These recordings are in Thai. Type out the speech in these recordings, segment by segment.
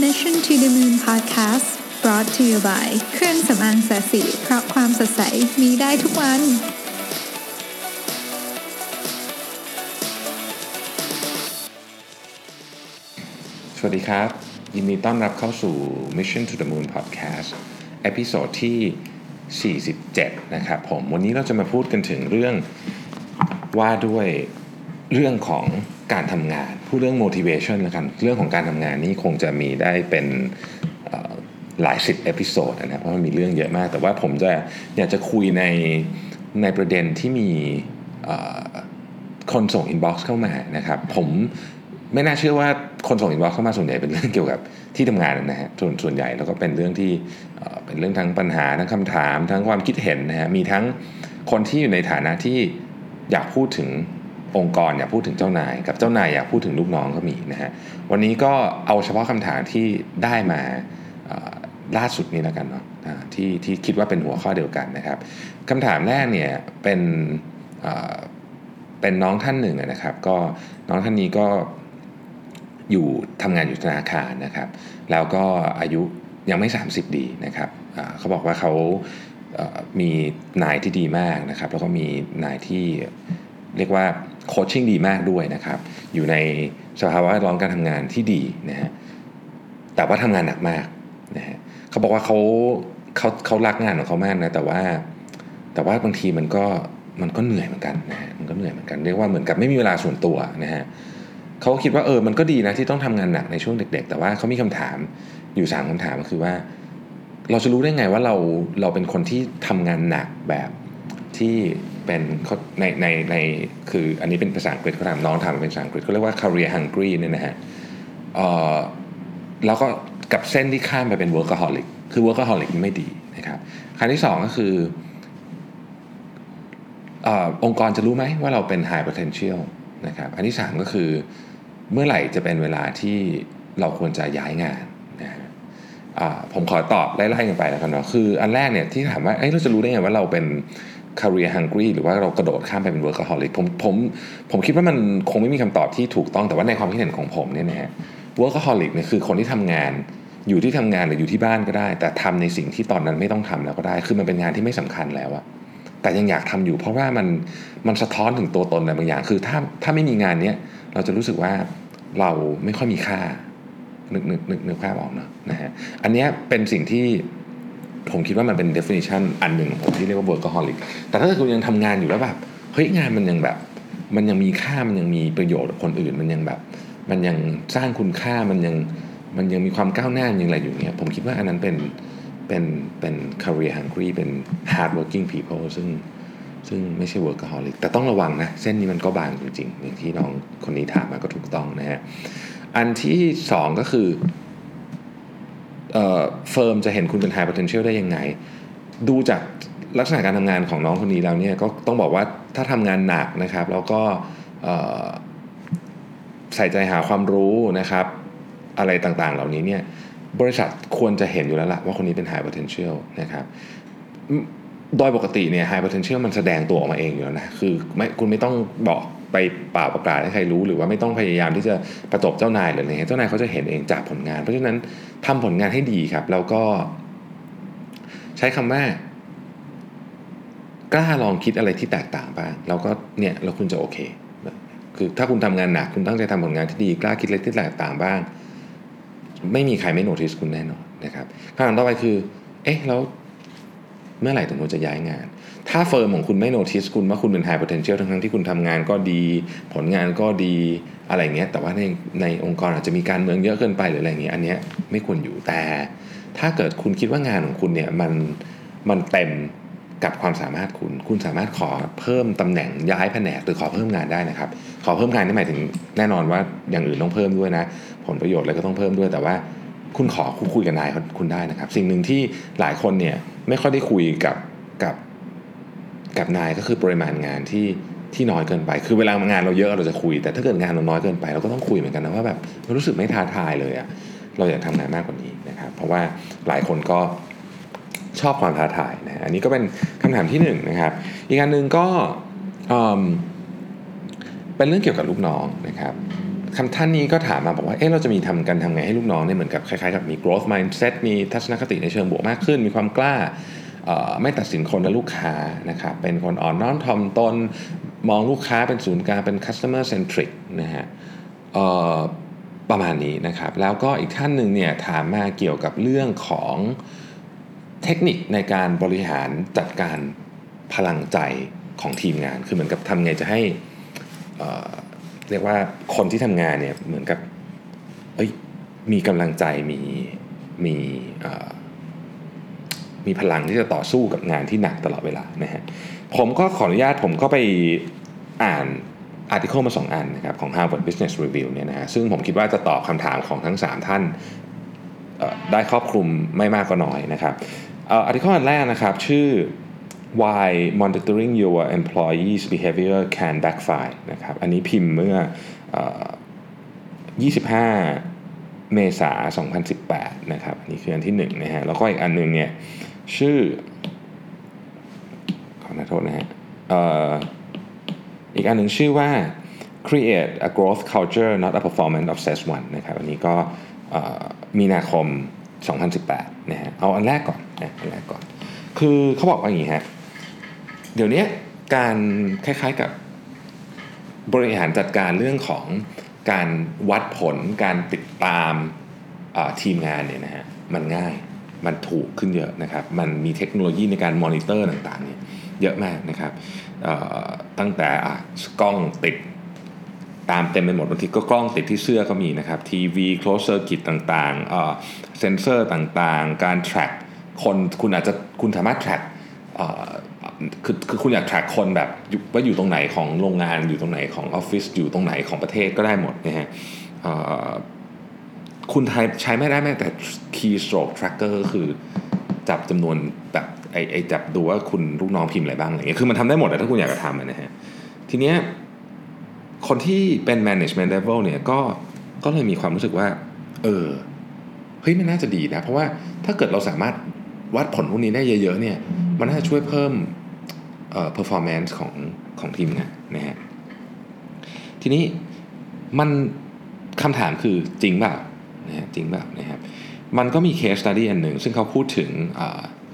Mission to the Moon Podcast brought to you by เครื่องสำอางแสสีเพราะความสดใสมีได้ทุกวัน สวัสดีครับ ยินดีต้อนรับเข้าสู่ Mission to the Moon Podcast เอพิโซดที่ 47 นะครับผม วันนี้เราจะมาพูดกันถึงเรื่องว่าด้วย เรื่องของการทำงานพูดเรื่อง motivation แล้วกันเรื่องของการทำงานนี่คงจะมีได้เป็นหลายสิบ episode นะเพราะมันมีเรื่องเยอะมาก แต่ว่าผมจะอยากจะคุยในในประเด็นที่มีคนส่ง inbox เข้ามานะครับผมไม่น่าเชื่อว่าคนส่ง inbox เข้ามาส่วนใหญ่เป็นเรื่องเกี่ยวกับที่ทำงานนะฮะส่วนส่วนใหญ่แล้วก็เป็นเรื่องที่เอ่อเป็นเรื่องทั้งปัญหาทั้งคำถาม ทั้งความคิดเห็นนะฮะมีทั้งคนที่อยู่ในฐานะที่อยากพูดถึง องค์กรอยากพูดถึงเจ้านาย กับเจ้านายอยากพูดถึงลูกน้องก็มีนะฮะวันนี้ก็เอาเฉพาะคำถามที่ได้มาล่าสุดนี้แล้วกันเนาะที่ที่คิดว่าเป็นหัวข้อเดียวกันนะครับคำถามแรกเนี่ยเป็นเป็นน้องท่านหนึ่งนะครับ ก็น้องท่านนี้ก็อยู่ทำงานอยู่ธนาคารนะครับ แล้วก็อายุยังไม่ 30 ดีนะครับเขาบอกว่าเขามีนายที่ดีมากนะครับ แล้วก็มีนายที่เรียกว่า โคชชิ่งดีมากด้วยนะครับ อยู่ในสภาวะแวดล้อมการทำงานที่ดีนะฮะแต่ว่าทำงานหนักมากนะฮะเขาบอกว่าเขาเขาเขารักงานของเขามากนะแต่ว่าแต่ว่าบางทีมันก็มันก็เหนื่อยเหมือนกันนะฮะมันก็เหนื่อยเหมือนกันเรียกว่าเหมือนกับไม่มีเวลาส่วนตัวนะฮะเขาคิดว่าเออมันก็ดีนะที่ต้องทำงานหนักในช่วงเด็ก ๆ แต่ว่าเขามีคำถามอยู่สามคำถามก็คือว่า เราจะรู้ได้ไงว่าเราเราเป็นคนที่ทำงานหนักแบบที่ เป็นในในในคืออันนี้เป็นภาษาอังกฤษเขาถามน้องถามเป็นภาษาอังกฤษเขาเรียกว่า career hungry เนี่ยนะฮะเออแล้วก็กับเส้นที่ข้ามไปเป็น workaholic คือ workaholic นี่ไม่ดีนะครับครั้งที่สองก็คืออองค์กรจะรู้ไหมว่าเราเป็น high potential นะครับอันที่ 3 ก็คือเมื่อไหร่จะเป็นเวลาที่เราควรจะย้ายงานนะฮะผมขอตอบไล่ๆกันไปแล้วกันเนาะคืออันแรกเนี่ยที่ถามว่าเอ้ยเราจะรู้ได้ไงว่าเราเป็น career hungry หรือว่าเรากระโดดข้ามไปเป็น workaholic ผมผมผมคิดว่ามันคงไม่มีคำตอบที่ถูกต้องแต่ว่าในความคิดเห็นของผมเนี่ยนะฮะ workaholic เนี่ยคือคนที่ทำงานอยู่ที่ทำงานหรืออยู่ที่บ้านก็ได้ แต่ทำในสิ่งที่ตอนนั้นไม่ต้องทำแล้วก็ได้ คือมันเป็นงานที่ไม่สำคัญแล้วอะแต่ยังอยากทำอยู่เพราะว่ามันมันสะท้อนถึงตัวตนอะไรบางอย่าง คือถ้าถ้าไม่มีงานเนี้ยเราจะรู้สึกว่าเราไม่ค่อยมีค่านึกนึกนึกนึกภาพออกเนอะนะฮะอันเนี้ยเป็นสิ่งที่ ผมคิดว่ามันเป็น definition อันหนึ่งของผมที่เรียกว่า workaholic แต่ถ้าคุณยังทำงานอยู่แล้วแบบเฮ้ยงานมันยังแบบ มันยังมีค่ามันยังมีประโยชน์กับคนอื่น มันยังแบบ มันยังสร้างคุณค่ามันยังมันยังมีความก้าวหน้ายังอะไรอยู่เนี้ยผมคิดว่าอันนั้นเป็นเป็นเป็น career hungry เป็น hard working people ซึ่งซึ่งไม่ใช่ workaholic แต่ต้องระวังนะ เส้นนี้มันก็บางจริงๆอย่างที่น้องคนนี้ถามมาก็ถูกต้องนะฮะ อันที่สองก็คือ เฟิร์มจะเห็นคุณเป็น high potential ได้ยังไง ดูจากลักษณะการทำงานของน้องคนนี้แล้วเนี่ยก็ต้องบอกว่าถ้าทำงานหนักนะครับ แล้วก็ใส่ใจหาความรู้นะครับ อะไรต่างๆ เหล่านี้เนี่ยบริษัทควรจะเห็นอยู่แล้วล่ะว่าคนนี้เป็น high potential นะครับโดยปกติเนี่ย high potential มันแสดงตัวออกมาเองอยู่แล้วนะ คือไม่คุณไม่ต้องบอก ไปเปล่าประกาศให้ใครรู้หรือว่าไม่ต้องพยายามที่จะประจบเจ้านายหรืออะไรเงี้ยเจ้านายเขาจะเห็นเองจากผลงาน เพราะฉะนั้นทำผลงานให้ดีครับ แล้วก็ใช้คำว่ากล้าลองคิดอะไรที่แตกต่างบ้างแล้วก็เนี่ยแล้วคุณจะโอเค คือถ้าคุณทำงานหนักคุณตั้งใจทำผลงานที่ดีกล้าคิดอะไรที่แตกต่างบ้าง ไม่มีใครไม่โน้ติสคุณแน่นอนนะครับคำถามต่อไปคือ เอ๊ะแล้วเมื่อไหร่ถึงคุณจะย้ายงาน ถ้าเฟิร์มของคุณไม่โนติสคุณว่าคุณเป็น high potential ทั้งๆที่คุณทำงานก็ดี ผลงานก็ดีอะไรเงี้ยแต่ว่าในในองค์กรอาจจะมีการเมืองเยอะเกินไปหรืออะไรเงี้ยอันเนี้ยไม่ควรอยู่แต่ ถ้าเกิดคุณคิดว่างานของคุณเนี่ยมันมันเต็มกับความสามารถคุณ คุณสามารถขอเพิ่มตำแหน่งย้ายแผนกหรือขอเพิ่มงานได้นะครับ ขอเพิ่มงานนี่หมายถึงแน่นอนว่าอย่างอื่นต้องเพิ่มด้วยนะ ผลประโยชน์อะไรก็ต้องเพิ่มด้วย แต่ว่าคุณขอคุยกับนายคุณได้นะครับ สิ่งหนึ่งที่หลายคนเนี่ยไม่ค่อยได้คุยกับกับ กับนายก็คือปริมาณงานที่ที่น้อยเกินไป คือเวลางานเราเยอะเราจะคุย แต่ถ้าเกิดงานเราน้อยเกินไป เราก็ต้องคุยเหมือนกันนะว่าแบบรู้สึกไม่ท้าทายเลยอะเราอยากทำงานมากกว่านี้นะครับ เพราะว่าหลายคนก็ชอบความท้าทายนะอันนี้ก็เป็นคำถามที่หนึ่งนะครับ อีกอันหนึ่งก็เป็นเรื่องเกี่ยวกับลูกน้องนะครับคำท่านนี้ก็ถามมาบอกว่า เอ๊ะเราจะมีทำกันทำไงให้ลูกน้องเนี่ยเหมือนกับคล้ายๆกับมี growth mindset มีทัศนคติในเชิงบวกมากขึ้น มีความกล้า ไม่ตัดสินคนและลูกค้านะครับเป็นคนอ่อนน้อมถ่อมตน มองลูกค้าเป็นศูนย์กลางเป็น customer centric นะฮะประมาณนี้นะครับ แล้วก็อีกท่านหนึ่งเนี่ยถามมาเกี่ยวกับเรื่องของเทคนิคในการบริหารจัดการพลังใจของทีมงาน คือเหมือนกับทำไงจะให้เรียกว่าคนที่ทำงานเนี่ยเหมือนกับมีกำลังใจมีมี มีพลังที่จะต่อสู้กับงานที่หนักตลอดเวลานะฮะผมก็ขออนุญาตผมก็ไปอ่านอาร์ติเคิลมาสองอันนะครับของ Harvard Business Review เนี่ยนะฮะซึ่งผมคิดว่าจะตอบคำถามของทั้ง 3 ท่านได้ครอบคลุมไม่มากก็น้อยนะครับอาร์ติเคิลอันแรกนะครับ ชื่อ why monitoring your employees behavior can backfire นะครับอันนี้พิมพ์เมื่อ25 เมษายน2018 นะครับนี่คืออันที่1นะฮะแล้วก็อีกอันนึงเนี่ย ชื่อ ขอโทษนะฮะอีกอันหนึ่งชื่อว่า create a growth culture not a performance obsessed one นะครับ อันนี้ก็มีนาคม 2018 นะฮะ เอาอันแรกก่อนนะอันแรกก่อน คือเขาบอกว่าอย่างนี้ฮะ เดี๋ยวนี้การคล้ายๆกับบริหารจัดการเรื่องของการวัดผล การติดตามทีมงานเนี่ยนะฮะ มันง่าย มันถูกขึ้นเยอะนะครับ มันมีเทคโนโลยีในการมอนิเตอร์ต่างๆเนี่ยเยอะมากนะครับตั้งแต่กล้องติดตามเต็มไปหมดบางทีก็กล้องติดที่เสื้อก็มีนะครับทีวี closed circuit ต่างๆเซนเซอร์ต่างๆ การ track คนคุณอาจจะคุณสามารถ track คือคือคุณอยาก track คนแบบว่าอยู่ตรงไหนของโรงงานอยู่ตรงไหนของออฟฟิศอยู่ตรงไหนของประเทศก็ได้หมดนะฮะ คุณใช้ไม่ได้แม้แต่ keystroke tracker คือจับจำนวนแบบไอไอจับดูว่าคุณลูกน้องพิมพ์อะไรบ้างอะไรเงี้ยคือมันทำได้หมดถ้าคุณอยากจะทำนะฮะทีเนี้ยคนที่เป็น management level เนี่ยก็ก็เลยมีความรู้สึกว่า เออเฮ้ยมันน่าจะดีนะ เพราะว่าถ้าเกิดเราสามารถวัดผลพวกนี้ได้เยอะ ๆ เนี่ย มันน่าจะช่วยเพิ่มเอ่อ performance ของของทีมงานนะฮะทีนี้มันคำถามคือจริงเปล่า นะฮะจริงแบบนะครับมันก็มี case study อันหนึ่ง ซึ่งเขาพูดถึง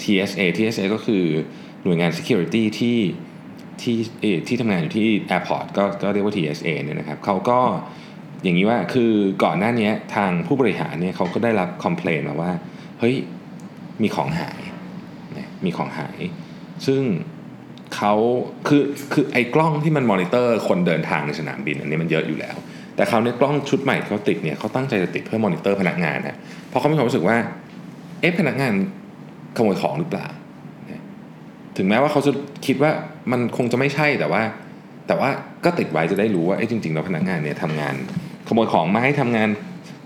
TSA TSA ก็คือหน่วยงาน security ที่ที่ที่ทำงานอยู่ที่ airport ก็ก็เรียกว่า TSA เนี่ยนะครับเขาก็อย่างนี้ว่าคือก่อนหน้านี้ทางผู้บริหารเนี่ยเขาก็ได้รับคอมเพลนมาว่า เฮ้ย มีของหายมีของหาย ซึ่งเขาคือคือไอ้กล้องที่มันมอนิเตอร์คนเดินทางในสนามบิน อันนี้มันเยอะอยู่แล้ว แต่เขาเนี่ยกล้องชุดใหม่เขาติดเนี่ยเขาตั้งใจจะติดเพื่อมอนิเตอร์พนักงานนะเพราะเขามีความรู้สึกว่าเอ๊ะพนักงานขโมยของหรือเปล่า ถึงแม้ว่าเขาจะคิดว่ามันคงจะไม่ใช่แต่ว่า แต่ว่าก็ติดไว้จะได้รู้ว่าเอ๊ะจริงๆแล้วพนักงานเนี่ยทำงาน ขโมยของมาให้ทำงาน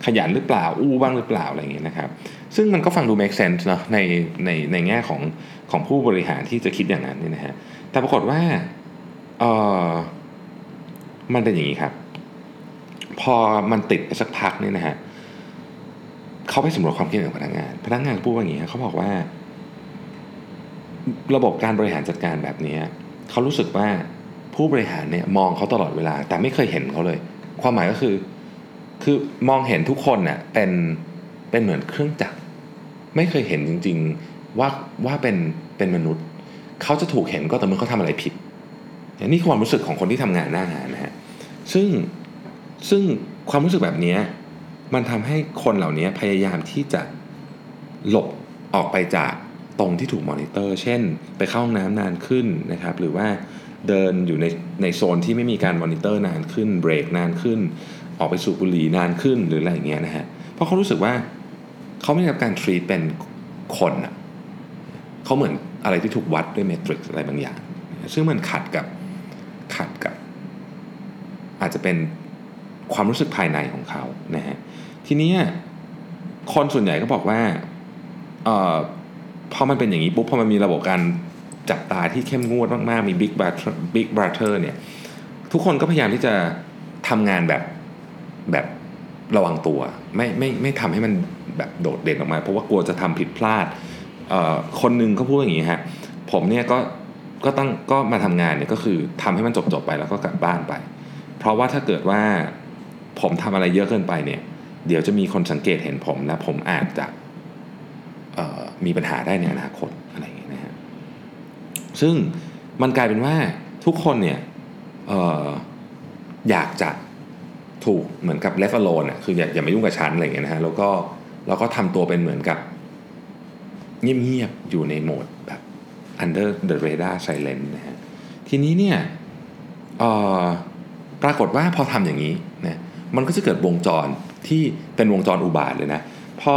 ขยันหรือเปล่า อู้บ้างหรือเปล่าอะไรอย่างเงี้ยนะครับ ซึ่งมันก็ฟังดู make sense เนาะในในในแง่ของของผู้บริหารที่จะคิดอย่างนั้นนี่นะฮะแต่ปรากฏว่าเออมันเป็นอย่างนี้ครับ พอมันติดไปสักพักนี่นะฮะเขาไปสำรวจความคิดเห็นของพนักงาน พนักงานพูดว่าอย่างนี้เขาบอกว่า ระบบการบริหารจัดการแบบนี้เขารู้สึกว่าผู้บริหารเนี่ยมองเขาตลอดเวลา แต่ไม่เคยเห็นเขาเลย ความหมายก็คือ คือมองเห็นทุกคนเน่ยเป็นเป็นเหมือนเครื่องจักรไม่เคยเห็นจริง ๆว่าว่าเป็นเป็นมนุษย์เขาจะถูกเห็นก็แต่เมื่อเขาทำอะไรผิดนี่ความรู้สึกของคนที่ทำงานหน้างานนะฮะซึ่ง ซึ่งความรู้สึกแบบนี้มันทำให้คนเหล่านี้พยายามที่จะหลบออกไปจากตรงที่ถูกมอนิเตอร์ เช่น ไปเข้าห้องน้ำนานขึ้นนะครับ หรือว่าเดินอยู่ในในโซนที่ไม่มีการมอนิเตอร์นานขึ้น เบรกนานขึ้น ออกไปสูบบุหรี่นานขึ้นหรืออะไรอย่างเงี้ยนะฮะ เพราะเขารู้สึกว่าเขาไม่ได้รับการทรีตเป็นคนอะเขาเหมือนอะไรที่ถูกวัดด้วยเมทริกซ์อะไรบางอย่าง ซึ่งมันขัดกับขัดกับ อาจจะเป็น ความรู้สึกภายในของเขานะฮะทีนี้คนส่วนใหญ่ก็บอกว่าเอ่อพอมันเป็นอย่างนี้ปุ๊บพอมันมีระบบการจับตาที่เข้มงวดมากๆ มี Big Brother Big Brother เนี่ยทุกคนก็พยายามที่จะทำงานแบบแบบระวังตัว ไม่ไม่ไม่ทำให้มันแบบโดดเด่นออกมา เพราะว่ากลัวจะทำผิดพลาดคนหนึ่งเขาพูดอย่างนี้ฮะผมเนี่ยก็ก็ตั้งก็มาทำงานเนี่ยก็คือทำให้มันจบจบไปแล้วก็กลับบ้านไป เพราะว่าถ้าเกิดว่า ผมทำอะไรเยอะเกินไปเนี่ยเดี๋ยวจะมีคนสังเกตเห็นผมและผมอาจจะมีปัญหาได้ในอนาคตอะไรอย่างเงี้ยนะฮะซึ่งมันกลายเป็นว่าทุกคนเนี่ยอออยากจะถูกเหมือนกับ left alone อะคืออย่าอย่ามายุ่งกับฉันอะไรอย่างเงี้ยนะฮะแล้วก็แล้วก็ทำตัวเป็นเหมือนกับเงียบๆอยู่ในโหมดแบบ under the radar silent นะฮะทีนี้เนี่ยปรากฏว่าพอทำอย่างนี้ มันก็จะเกิดวงจรที่เป็นวงจรอุบาทเลยนะ พอ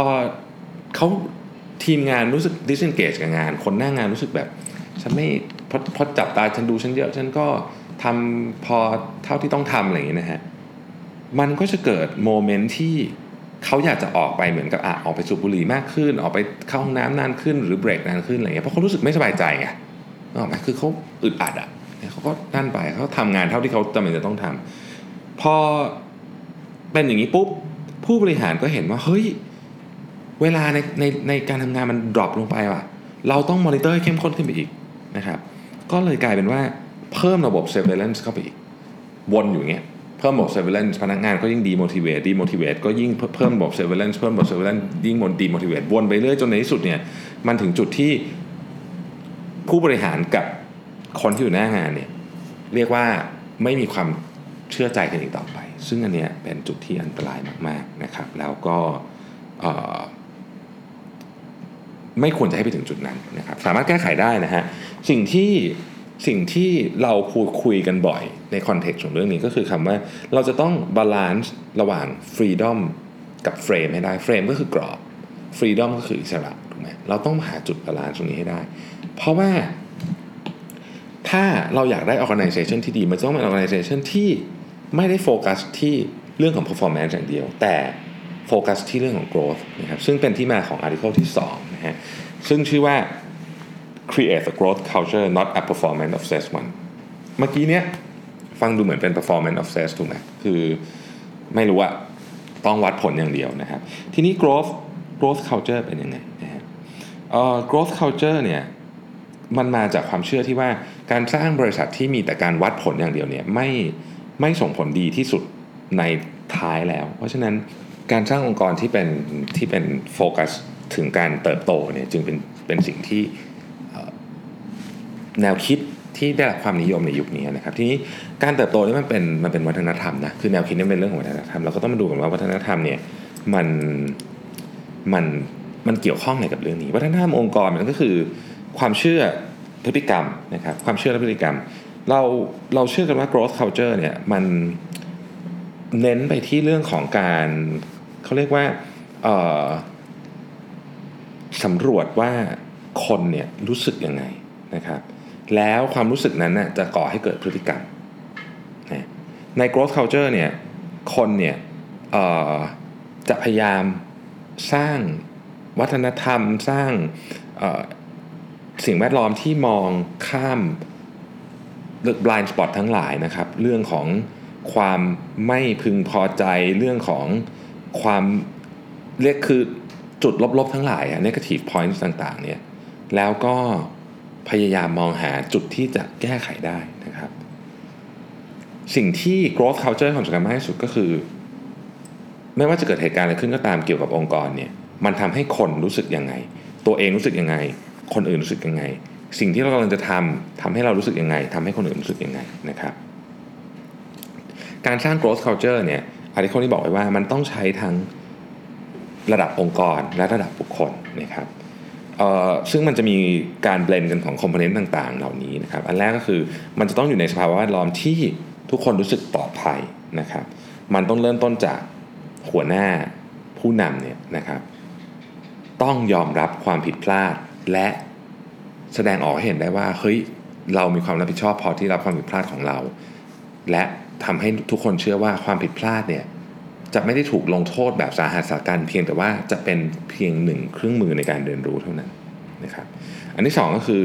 เขาทีมงานรู้สึก disengage กับงาน คนหน้างงานรู้สึกแบบ ฉันไม่พอพอจับตาฉันดูฉันเยอะ ฉันก็ทำพอเท่าที่ต้องทำอะไรอย่างนี้นะฮะ มันก็จะเกิดโมเมนต์ที่เขาอยากจะออกไปเหมือนกับอะออกไปสูบบุหรี่มากขึ้น ออกไปเข้าห้องน้ำนานขึ้นหรือเบรกนานขึ้นอะไรเงี้ยเพราะเขารู้สึกไม่สบายใจไงออกไหมคือเขาอึดอัดอะเขาก็นั่นไปเขาทำงานเท่าที่เขาจำเป็นจะต้องทำพอ เป็นอย่างนี้ปุ๊บผู้บริหารก็เห็นว่าเฮ้ยเวลาในในในการทำงานมันดรอปลงไปว่ะ เราต้องมอนิเตอร์ให้เข้มข้นขึ้นไปอีกนะครับ ก็เลยกลายเป็นว่าเพิ่มระบบ surveillance เข้าไปอีก วนอยู่เงี้ยเพิ่มระบบ surveillance พนักงานก็ยิ่ง demotivate demotivate ก็ยิ่งเพิ่มระบบ surveillance เพิ่มระบบ surveillance ยิ่ง demotivate วนไปเรื่อยจนในที่สุดเนี่ยมันถึงจุดที่ผู้บริหารกับคนที่อยู่หน้างานเนี่ยเรียกว่าไม่มีความเชื่อใจกันอีกต่อไป ซึ่งอันเนี้ยเป็นจุดที่อันตรายมากๆนะครับ แล้วก็ไม่ควรจะให้ไปถึงจุดนั้นนะครับ สามารถแก้ไขได้นะฮะสิ่งที่สิ่งที่เราพูดคุยกันบ่อยใน context ของเรื่องนี้ก็คือคำว่าเราจะต้อง balance ระหว่าง freedom กับ frame ให้ได้ frame ก็คือกรอบ freedom ก็คืออิสระถูกไหมเราต้องหาจุด balance ตรงนี้ให้ได้ เพราะว่าถ้าเราอยากได้ organization ที่ดี มันต้องเป็น organization ที่ ไม่ได้โฟกัสที่เรื่องของ performance อย่างเดียว แต่โฟกัสที่เรื่องของ growth นะครับซึ่งเป็นที่มาของ article ที่2นะฮะซึ่งชื่อว่า create a growth culture not a performance obsessed one เมื่อกี้เนี้ยฟังดูเหมือนเป็น performance obsessed ถูกไหมคือไม่รู้อะต้องวัดผลอย่างเดียวนะครับ ทีนี้ growth growth culture เป็นยังไงนะฮะ growth culture เนี่ยมันมาจากความเชื่อที่ว่าการสร้างบริษัทที่มีแต่การวัดผลอย่างเดียวเนี่ยไม่ ไม่ส่งผลดีที่สุดในท้ายแล้ว เพราะฉะนั้นการสร้างองค์กรที่เป็นที่เป็นโฟกัสถึงการเติบโตเนี่ยจึงเป็นเป็นสิ่งที่แนวคิดที่ได้รับความนิยมในยุคนี้นะครับทีนี้การเติบโตนี่มันเป็นมันเป็นวัฒนธรรมนะคือแนวคิดนี่เป็นเรื่องของวัฒนธรรมเราก็ต้องมาดูกันว่าวัฒนธรรมเนี่ยมันมันมันเกี่ยวข้องอะไรกับเรื่องนี้ วัฒนธรรมองค์กรมันก็คือความเชื่อพฤติกรรมนะครับความเชื่อและพฤติกรรม เราเราเชื่อกันว่า growth culture เนี่ยมันเน้นไปที่เรื่องของการเขาเรียกว่าสำรวจว่าคนเนี่ยรู้สึกยังไงนะครับ แล้วความรู้สึกนั้นน่ะจะก่อให้เกิดพฤติกรรม ใน growth culture เนี่ยคนเนี่ยจะพยายามสร้างวัฒนธรรมสร้างสิ่งแวดล้อมที่มองข้าม blind spot ทั้งหลายนะครับ เรื่องของความไม่พึงพอใจเรื่องของความเรียกคือจุดลบๆทั้งหลายอะ negative points ต่างๆเนี่ยแล้วก็พยายามมองหาจุดที่จะแก้ไขได้นะครับ สิ่งที่ growth culture ของสำคัญมากที่สุดก็คือ ไม่ว่าจะเกิดเหตุการณ์อะไรขึ้นก็ตามเกี่ยวกับองค์กรเนี่ยมันทำให้คนรู้สึกยังไง ตัวเองรู้สึกยังไง คนอื่นรู้สึกยังไง สิ่งที่เรากำลังจะทำทำให้เรารู้สึกยังไงทำให้คนอื่นรู้สึกยังไงนะครับการสร้าง growth culture เนี่ยอาร์ติเคิลที่บอกไว้ว่ามันต้องใช้ทั้งระดับองค์กรและระดับบุคคลนะครับซึ่งมันจะมีการเบลนกันของคอมโพเนนต์ต่างๆ เหล่านี้นะครับ อันแรกก็คือมันจะต้องอยู่ในสภาวะแวดล้อมที่ทุกคนรู้สึกปลอดภัยนะครับ มันต้องเริ่มต้นจากหัวหน้าผู้นำเนี่ยนะครับ ต้องยอมรับความผิดพลาดและ แสดงออกให้เห็นได้ว่าเฮ้ยเรามีความรับผิดชอบพอที่รับความผิดพลาดของเรา และทำให้ทุกคนเชื่อว่าความผิดพลาดเนี่ยจะไม่ได้ถูกลงโทษแบบสาหัสสาการเพียงแต่ว่าจะเป็นเพียงหนึ่งเครื่องมือในการเรียนรู้เท่านั้นนะครับ อันที่ 2 ก็คือ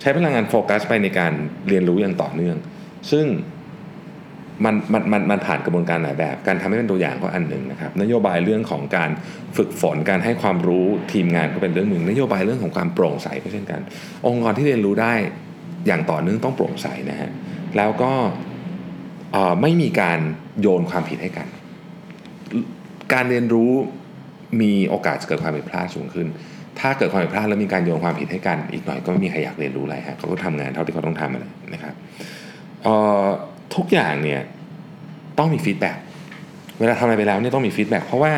ใช้พลังงานโฟกัสไปในการเรียนรู้อย่างต่อเนื่อง ซึ่ง มันมันมันมันผ่านกระบวนการหลายแบบ การทำให้เป็นตัวอย่างก็อันหนึ่งนะครับ นโยบายเรื่องของการฝึกฝนการให้ความรู้ทีมงานก็เป็นเรื่องหนึ่ง นโยบายเรื่องของความโปร่งใสก็เช่นกัน องค์กรที่เรียนรู้ได้อย่างต่อเนื่องต้องโปร่งใสนะฮะแล้วก็ไม่มีการโยนความผิดให้กัน การเรียนรู้มีโอกาสจะเกิดความผิดพลาดสูงขึ้น ถ้าเกิดความผิดพลาดแล้วมีการโยนความผิดให้กัน อีกหน่อยก็ไม่มีใครอยากเรียนรู้อะไรฮะเขาก็ทำงานเท่าที่เขาต้องทำอะไรนะครับ ทุกอย่างเนี่ยต้องมี feedback เวลาทำอะไรไปแล้วเนี่ยต้องมี feedback เพราะว่า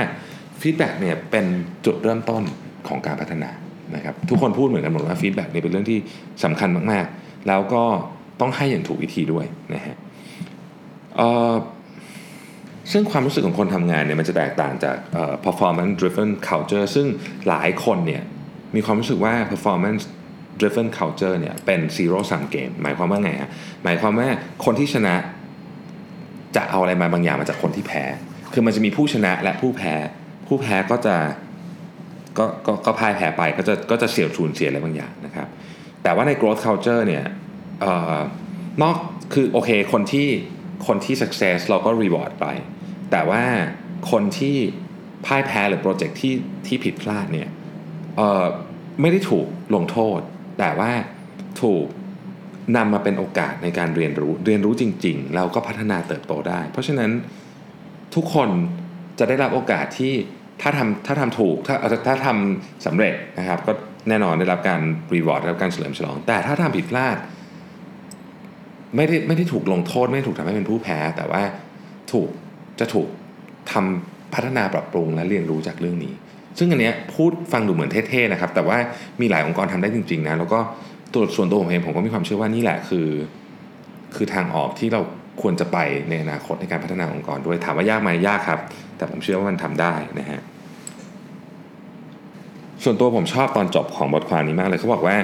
feedback เนี่ยเป็นจุดเริ่มต้นของการพัฒนานะครับทุกคนพูดเหมือนกันหมดว่า feedback เนี่ยเป็นเรื่องที่สำคัญมากๆ แล้วก็ต้องให้อย่างถูกวิธีด้วยนะฮะซึ่งความรู้สึกของคนทำงานเนี่ยมันจะแตกต่างจาก performance driven culture ซึ่งหลายคนเนี่ยมีความรู้สึกว่า performance driven culture เนี่ยเป็น zero sum game หมายความว่าไงฮะหมายความว่าคนที่ชนะจะเอาอะไรมาบางอย่างมาจากคนที่แพ้ คือมันจะมีผู้ชนะและผู้แพ้ ผู้แพ้ก็จะก็ก็ก็พ่ายแพ้ไปก็จะก็จะเสียสูญเสียอะไรบางอย่างนะครับ แต่ว่าใน growth culture เนี่ยนอกคือโอเคคนที่คนที่ success เราก็ reward ไป แต่ว่าคนที่พ่ายแพ้หรือโปรเจกต์ที่ที่ผิดพลาดเนี่ยไม่ได้ถูกลงโทษ แต่ว่าถูกนำมาเป็นโอกาสในการเรียนรู้เรียนรู้จริงๆแล้วก็พัฒนาเติบโตได้ เพราะฉะนั้นทุกคนจะได้รับโอกาสที่ถ้าทำถ้าทำถูกถ้าถ้าทำสำเร็จนะครับก็แน่นอนได้รับการ reward ได้รับการเฉลิมฉลอง แต่ถ้าทำผิดพลาด ไม่ได้ไม่ได้ถูกลงโทษ ไม่ถูกทำให้เป็นผู้แพ้ แต่ว่าถูกจะถูกทำพัฒนาปรับปรุงและเรียนรู้จากเรื่องนี้ ซึ่งอันเนี้ยพูดฟังดูเหมือนเท่ๆนะครับ แต่ว่ามีหลายองค์กรทำได้จริงๆนะแล้วก็ตัวส่วนตัวผมเองผมก็มีความเชื่อว่านี่แหละคือ คือทางออกที่เราควรจะไปในอนาคตในการพัฒนาองค์กรด้วยถามว่ายากไหมยากครับ แต่ผมเชื่อว่ามันทำได้นะฮะส่วนตัวผมชอบตอนจบของบทความนี้มากเลยเขาบอกว่า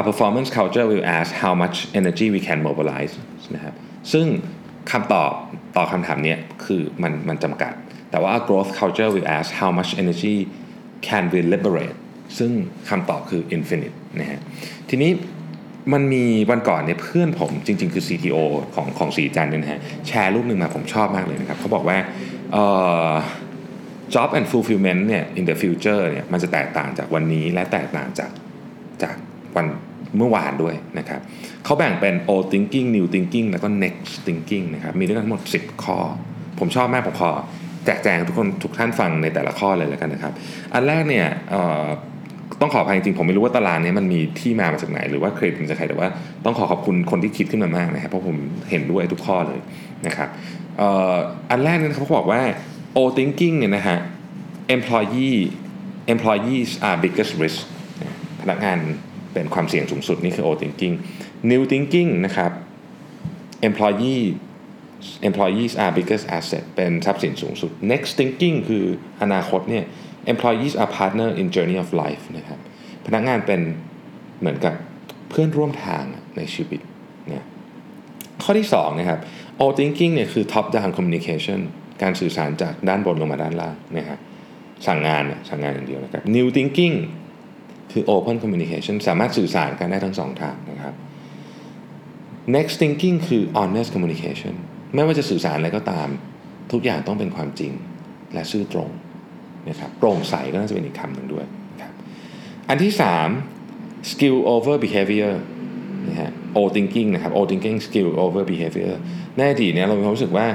a performance culture will ask how much energy we can mobilize นะครับซึ่งคำตอบต่อคำถามนี้คือมันมันจำกัด แต่ว่า growth culture will ask how much energy can we liberate ซึ่งคำตอบคือ infinite นะฮะทีนี้มันมีวันก่อนเนี่ยเพื่อนผมจริง ๆ คือ CTO ของของสีจันเนี่ยนะฮะแชร์รูปหนึ่งมาผมชอบมากเลยนะครับเขาบอกว่า job and fulfillment เนี่ย in the future เนี่ยมันจะแตกต่างจากวันนี้และแตกต่างจากจากวันเมื่อวานด้วยนะครับเขาแบ่งเป็น old thinking new thinking แล้วก็ next thinking นะครับมีด้วยกันทั้งหมด 10 ข้อ ผมชอบมากผมขอ แจกแจงทุกคนทุกท่านฟังในแต่ละข้อเลยแล้วกันนะครับ อันแรกเนี่ยต้องขออภัยจริงผมไม่รู้ว่าตารางนี้มันมีที่มามาจากไหน หรือว่าเครดิตมาจากใครแต่ว่าต้องขอขอบคุณคนที่คิดขึ้นมามากนะครับเพราะผมเห็นด้วยทุกข้อเลยนะครับอันแรกนี่เขาบอกว่า o thinking เนี่ยนะฮะ employee employees are biggest risk พนักงานเป็นความเสี่ยงสูงสุดนี่คือ o thinking new thinking นะครับ employee employees are biggest asset เป็นทรัพย์สินสูงสุด next thinking คืออนาคตเนี่ย employees are partner in journey of life นะครับพนักงานเป็นเหมือนกับเพื่อนร่วมทางในชีวิตเนี่ยข้อที่2นะครับ all thinking เนี่ยคือ top down communication การสื่อสารจากด้านบนลงมาด้านล่างนะครับสั่งงานสั่งงานอย่างเดียวนะครับ new thinking คือ open communication สามารถสื่อสารกันได้ทั้งสองทางนะครับ next thinking คือ honest communication ไม่ว่าจะสื่อสารอะไรก็ตาม ทุกอย่างต้องเป็นความจริงและซื่อตรงนะครับโปร่งใสก็น่าจะเป็นอีกคำหนึ่งด้วยนะครับอันที่ 3 skill over behavior นะฮะ o thinking นะครับ o thinking skill over behavior ในอดีตเนี่ยเรามีความรู้สึกว่า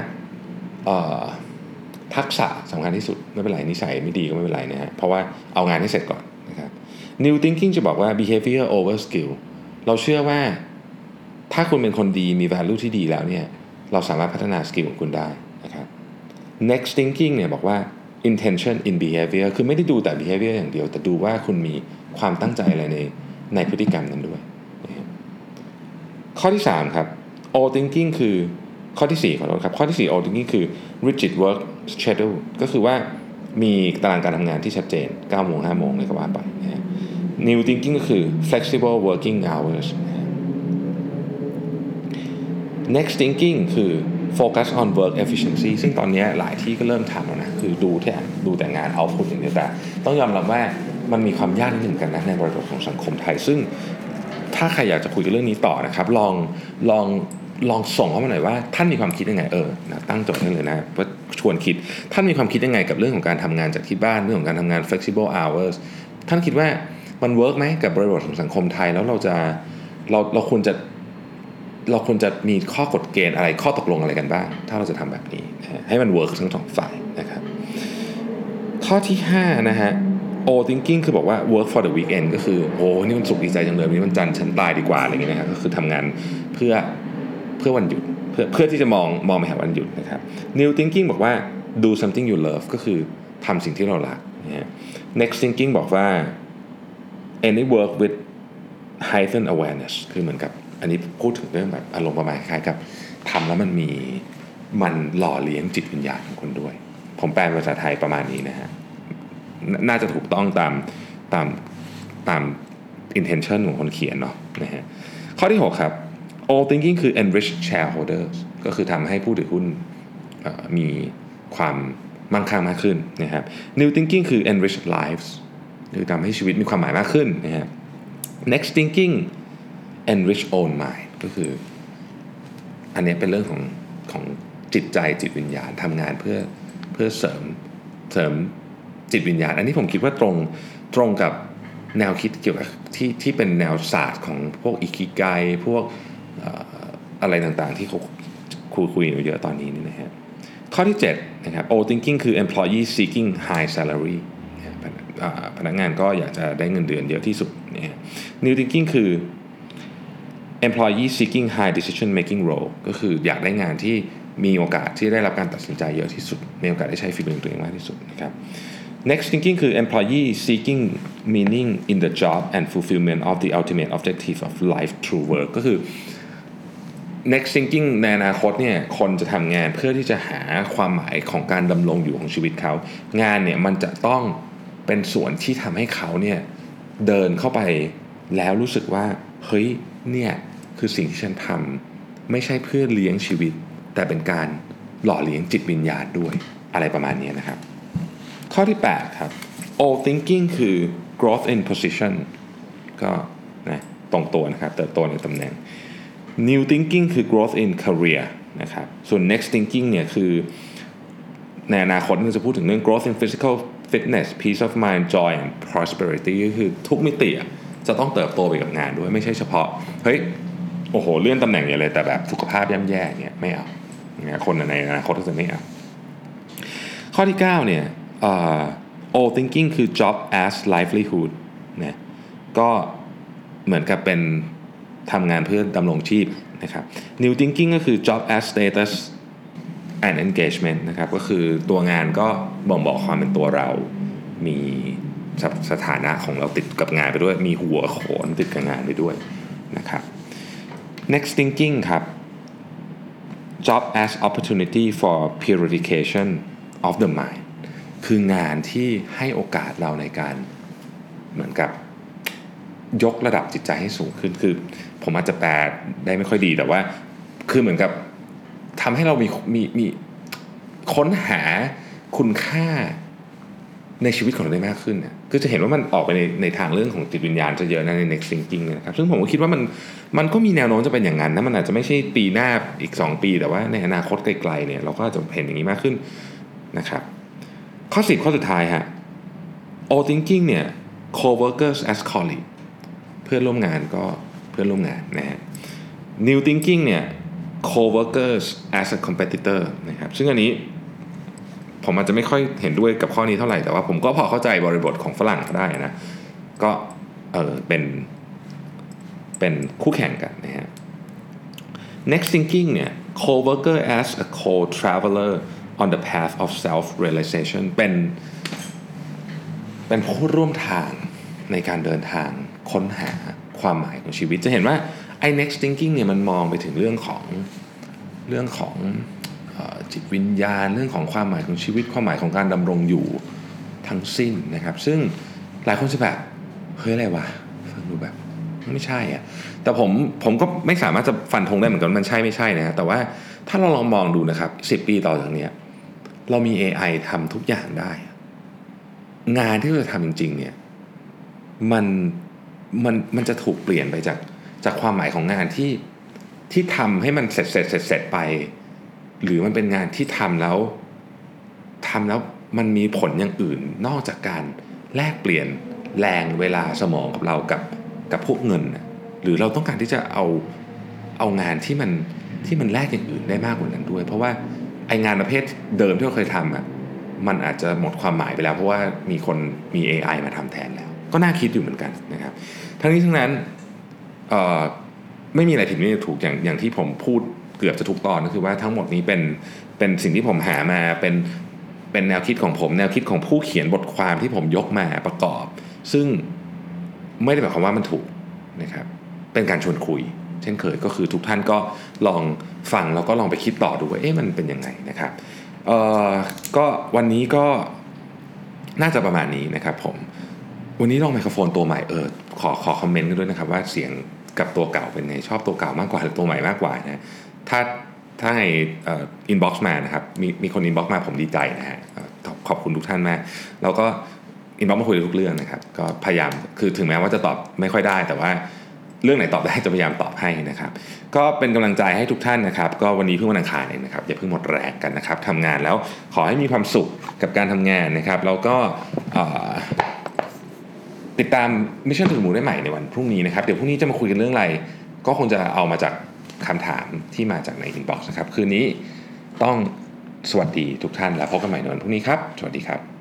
ทักษะสำคัญที่สุดไม่เป็นไรนิสัยไม่ดีก็ไม่เป็นไรนะฮะเพราะว่าเอางานให้เสร็จก่อนนะครับ new thinking จะบอกว่า behavior over skill เราเชื่อว่าถ้าคุณเป็นคนดีมี value ที่ดีแล้วเนี่ย สามารถพัฒนาสกิลของคุณได้นะครับ next thinking เนี่ยบอกว่า intention in behavior คือไม่ได้ดูแต่ behavior อย่างเดียว แต่ดูว่าคุณมีความตั้งใจอะไรในในพฤติกรรมนั้นด้วย ข้อที่ 3 ครับ all thinking คือข้อที่ 4 ขอโทษครับ ข้อที่ 4 all thinking คือ rigid work schedule ก็คือว่ามีตารางการทำงานที่ชัดเจน9โมง5โมงเลยก็ว่าไป new thinking ก็คือ flexible working hours next thinking คือ focus on work efficiency ซึ่งตอนนี้หลายที่ก็เริ่มทำแล้วนะ คือดูแค่ดูแต่งาน output อย่างเดียวแต่ ต้องยอมรับว่ามันมีความยากนิดหนึ่งกันนะในบริบทของสังคมไทย ซึ่งถ้าใครอยากจะคุยเรื่องนี้ต่อนะครับ ลองลองลองส่งเข้ามาหน่อยว่าท่านมีความคิดยังไงเออนะตั้งโจทย์ให้เลยนะว่าชวนคิดท่านมีความคิดยังไงกับเรื่องของการทำงานจากที่บ้านเรื่องของการทำงาน flexible hours ท่านคิดว่ามันเวิร์กไหมกับบริบทของสังคมไทยแล้วเราจะเราเราควรจะ เราควรจะมีข้อกฎเกณฑ์อะไรข้อตกลงอะไรกันบ้าง ถ้าเราจะทำแบบนี้ ให้มันเวิร์กทั้งสองฝ่ายนะครับ ข้อที่5นะฮะ o thinking คือบอกว่า work for the weekend ก็คือโอ้นี่มันสุขดีใจจังเลยวันนี่มันจันทร์ฉันตายดีกว่าอะไรอย่างเงี้ยนะครับก็คือทำงานเพื่อเพื่อวันหยุดเพื่อเพื่อที่จะมองมองไปหาวันหยุดนะครับ new thinking บอกว่า do something you love ก็คือทำสิ่งที่เรารักนะฮะ next thinking บอกว่า any work with heightened awareness คือเหมือนกับ อันนี้พูดถึงเรื่องแบบอารมณ์ประมาณคล้ายกับทำแล้วมันมีมันหล่อเลี้ยงจิตวิญญาณของคนด้วย ผมแปลภาษาไทยประมาณนี้นะฮะนน่าจะถูกต้องตามตามตาม intention ของคนเขียนเนาะนะฮะข้อที่ 6 ครับ all thinking คือ enrich shareholders ก็คือทำให้ผู้ถือหุ้นมีความมั่งคั่งมากขึ้นนะครับ new thinking คือ enrich lives คือทำให้ชีวิตมีความหมายมากขึ้นนะฮะ next thinking enrich own mind ก็คือ อันนี้เป็นเรื่องของของจิตใจจิตวิญญาณทำงานเพื่อเพื่อเสริมเสริมจิตวิญญาณ อันนี้ผมคิดว่าตรงตรงกับแนวคิดเกี่ยวกับที่ที่เป็นแนวศาสตร์ของพวกอิคิไกพวกอะไรต่างๆ ที่เขาคุยคุยอยู่เยอะตอนนี้นี่นะฮะข้อที่7นะครับ O thinking คือ employee seeking high salary พนักอ่าพนักงานก็อยากจะได้เงินเดือนเยอะที่สุดนะฮะ New thinking คือ employee seeking high decision making role ก็คืออยากได้งานที่มีโอกาสที่ได้รับการตัดสินใจเยอะที่สุด มีโอกาสได้ใช้ฝีมือตัวเองมากที่สุดนะครับ next thinking คือ employee seeking meaning in the job and fulfillment of the ultimate objective of life through work ก็คือ next thinking ในอนาคตเนี่ยคนจะทำงานเพื่อที่จะหาความหมายของการดำรงอยู่ของชีวิตเขา งานเนี่ยมันจะต้องเป็นส่วนที่ทำให้เขาเนี่ยเดินเข้าไปแล้วรู้สึกว่า เฮ้ยเนี่ย คือสิ่งที่ฉันทำไม่ใช่เพื่อเลี้ยงชีวิต แต่เป็นการหล่อเลี้ยงจิตวิญญาณด้วยอะไรประมาณนี้นะครับ ข้อที่ 8 ครับ old thinking คือ growth in position ก็นะตรงตัวนะครับเติบโตในตำแหน่ง new thinking คือ growth in career นะครับส่วน next thinking เนี่ยคือในอนาคตเราจะพูดถึงเรื่อง growth in physical fitness peace of mind joy and prosperity ก็คือทุกมิติจะต้องเติบโตไปกับงานด้วยไม่ใช่เฉพาะ เฮ้ย โอ้โหเลื่อนตำแหน่งอย่างเลยแต่แบบสุขภาพย่ำแย่เนี่ยไม่เอาเนี่ยคนในอนาคตก็จะไม่เอาข้อที่ 9 เนี่ย old thinking คือ job as livelihood นะก็เหมือนกับเป็นทำงานเพื่อดำรงชีพนะครับ new thinking ก็คือ job as status and engagement นะครับก็คือตัวงานก็บ่งบอกความเป็นตัวเรา มีสสถานะของเราติดกับงานไปด้วย มีหัวโขนติดกับงานไปด้วยนะครับ next thinking ครับ job as opportunity for purification of the mind คืองานที่ให้โอกาสเราในการเหมือนกับยกระดับจิตใจให้สูงขึ้นคือ ผมอาจจะแปลได้ไม่ค่อยดีแต่ว่าคือเหมือนกับทำให้เรามีมีมีค้นหาคุณค่า ในชีวิตของเราได้มากขึ้นเนี่ยคือจะเห็นว่ามันออกไปในในทางเรื่องของจิตวิญญาณจะเยอะนะใน next thinking นะครับซึ่งผมก็คิดว่ามันมันก็มีแนวโน้มจะเป็นอย่างนั้นนะมันอาจจะไม่ใช่ปีหน้าอีก 2 ปี แต่ว่าในอนาคตไกลๆเนี่ยเราก็จจะเห็นอย่างนี้มากขึ้นนะครับ ข้อสิบข้อสุดท้ายฮะ all thinking เนี่ย co-workers as colleague เพื่อนร่วมงานก็เพื่อนร่วมงานนะฮะ new thinking เนี่ย co-workers as a competitor นะครับซึ่งอันนี้ ผมอาจจะไม่ค่อยเห็นด้วยกับข้อนี้เท่าไหร่แต่ว่าผมก็พอเข้าใจบริบทของฝรั่งเขาได้นะ ก็เออเป็นเป็นคู่แข่งกันนะฮะ next thinking เนี่ย co-worker as a co-traveler on the path of self realization เป็นเป็นผู้ร่วมทางในการเดินทางค้นหาความหมายของชีวิต จะเห็นว่าไอ้ next thinking เนี่ยมันมองไปถึงเรื่องของเรื่องของ จิตวิญญาณ เรื่องของความหมายของชีวิตความหมายของการดำรงอยู่ทั้งสิ้นนะครับ ซึ่งหลายคนจะแบบเฮ้ยอะไรวะฟังดูแบบไม่ใช่อะแต่ผมผมก็ไม่สามารถจะฟันธงได้เหมือนกันมันใช่ไม่ใช่นะฮะแต่ว่าถ้าเราลองมองดูนะครับ10ปีต่อจากนี้เรามี AI ทำทุกอย่างได้ งานที่เราจะทำจริง ๆ เนี่ยมันมันมันจะถูกเปลี่ยนไปจากจากความหมายของงานที่ที่ทำให้มันเสร็จเสร็จเสร็จเสร็จไป หรือมันเป็นงานที่ทำแล้วทำแล้วมันมีผลอย่างอื่น นอกจากการแลกเปลี่ยนแรงเวลาสมองกับเรากับกับพวกเงิน หรือเราต้องการที่จะเอาเอางานที่มันที่มันแลกอย่างอื่นได้มากกว่านั้นด้วย เพราะว่าไองานประเภทเดิมที่เราเคยทำอะมันอาจจะหมดความหมายไปแล้ว เพราะว่ามีคนมี AI มาทำแทนแล้ว ก็น่าคิดอยู่เหมือนกันนะครับ ทั้งนี้ทั้งนั้นไม่มีอะไรผิดไม่ถูกอย่างอย่างที่ผมพูด เกือบจะทุกตอนก็คือว่าทั้งหมดนี้เป็นเป็นสิ่งที่ผมหามาเป็นเป็นแนวคิดของผมแนวคิดของผู้เขียนบทความที่ผมยกมาประกอบ ซึ่งไม่ได้หมายความว่ามันถูกนะครับเป็นการชวนคุย เช่นเคยก็คือทุกท่านก็ลองฟังแล้วก็ลองไปคิดต่อดูว่าเอ๊ะมันเป็นยังไงนะครับเอ่อก็วันนี้ก็น่าจะประมาณนี้นะครับผมวันนี้ลองไมโครโฟนตัวใหม่เออขอขอคอมเมนต์กันด้วยนะครับว่าเสียงกับตัวเก่าเป็นไงชอบตัวเก่ามากกว่าหรือตัวใหม่มากกว่านะ ถ้าถ้าใน inbox มานะครับมีมีคน inbox มาผมดีใจนะฮะขอบคุณทุกท่านมากแล้วก็ inbox มาคุยทุกเรื่องนะครับ ก็พยายามคือถึงแม้ว่าจะตอบไม่ค่อยได้ แต่ว่าเรื่องไหนตอบได้จะพยายามตอบให้นะครับ ก็เป็นกำลังใจให้ทุกท่านนะครับ ก็วันนี้เพิ่งวันอังคารเองนะครับอย่าเพิ่งหมดแรงกันนะครับทำงานแล้วขอให้มีความสุขกับการทำงานนะครับแล้วก็ติดตาม Mission To The Moon ได้ใหม่ในวันพรุ่งนี้นะครับเดี๋ยวพรุ่งนี้จะมาคุยกันเรื่องอะไร ก็คงจะเอามาจาก คำถามที่มาจากใน inbox นะครับ คืนนี้ต้องสวัสดีทุกท่านแล้วพบกันใหม่ในวันพรุ่งนี้ครับ สวัสดีครับ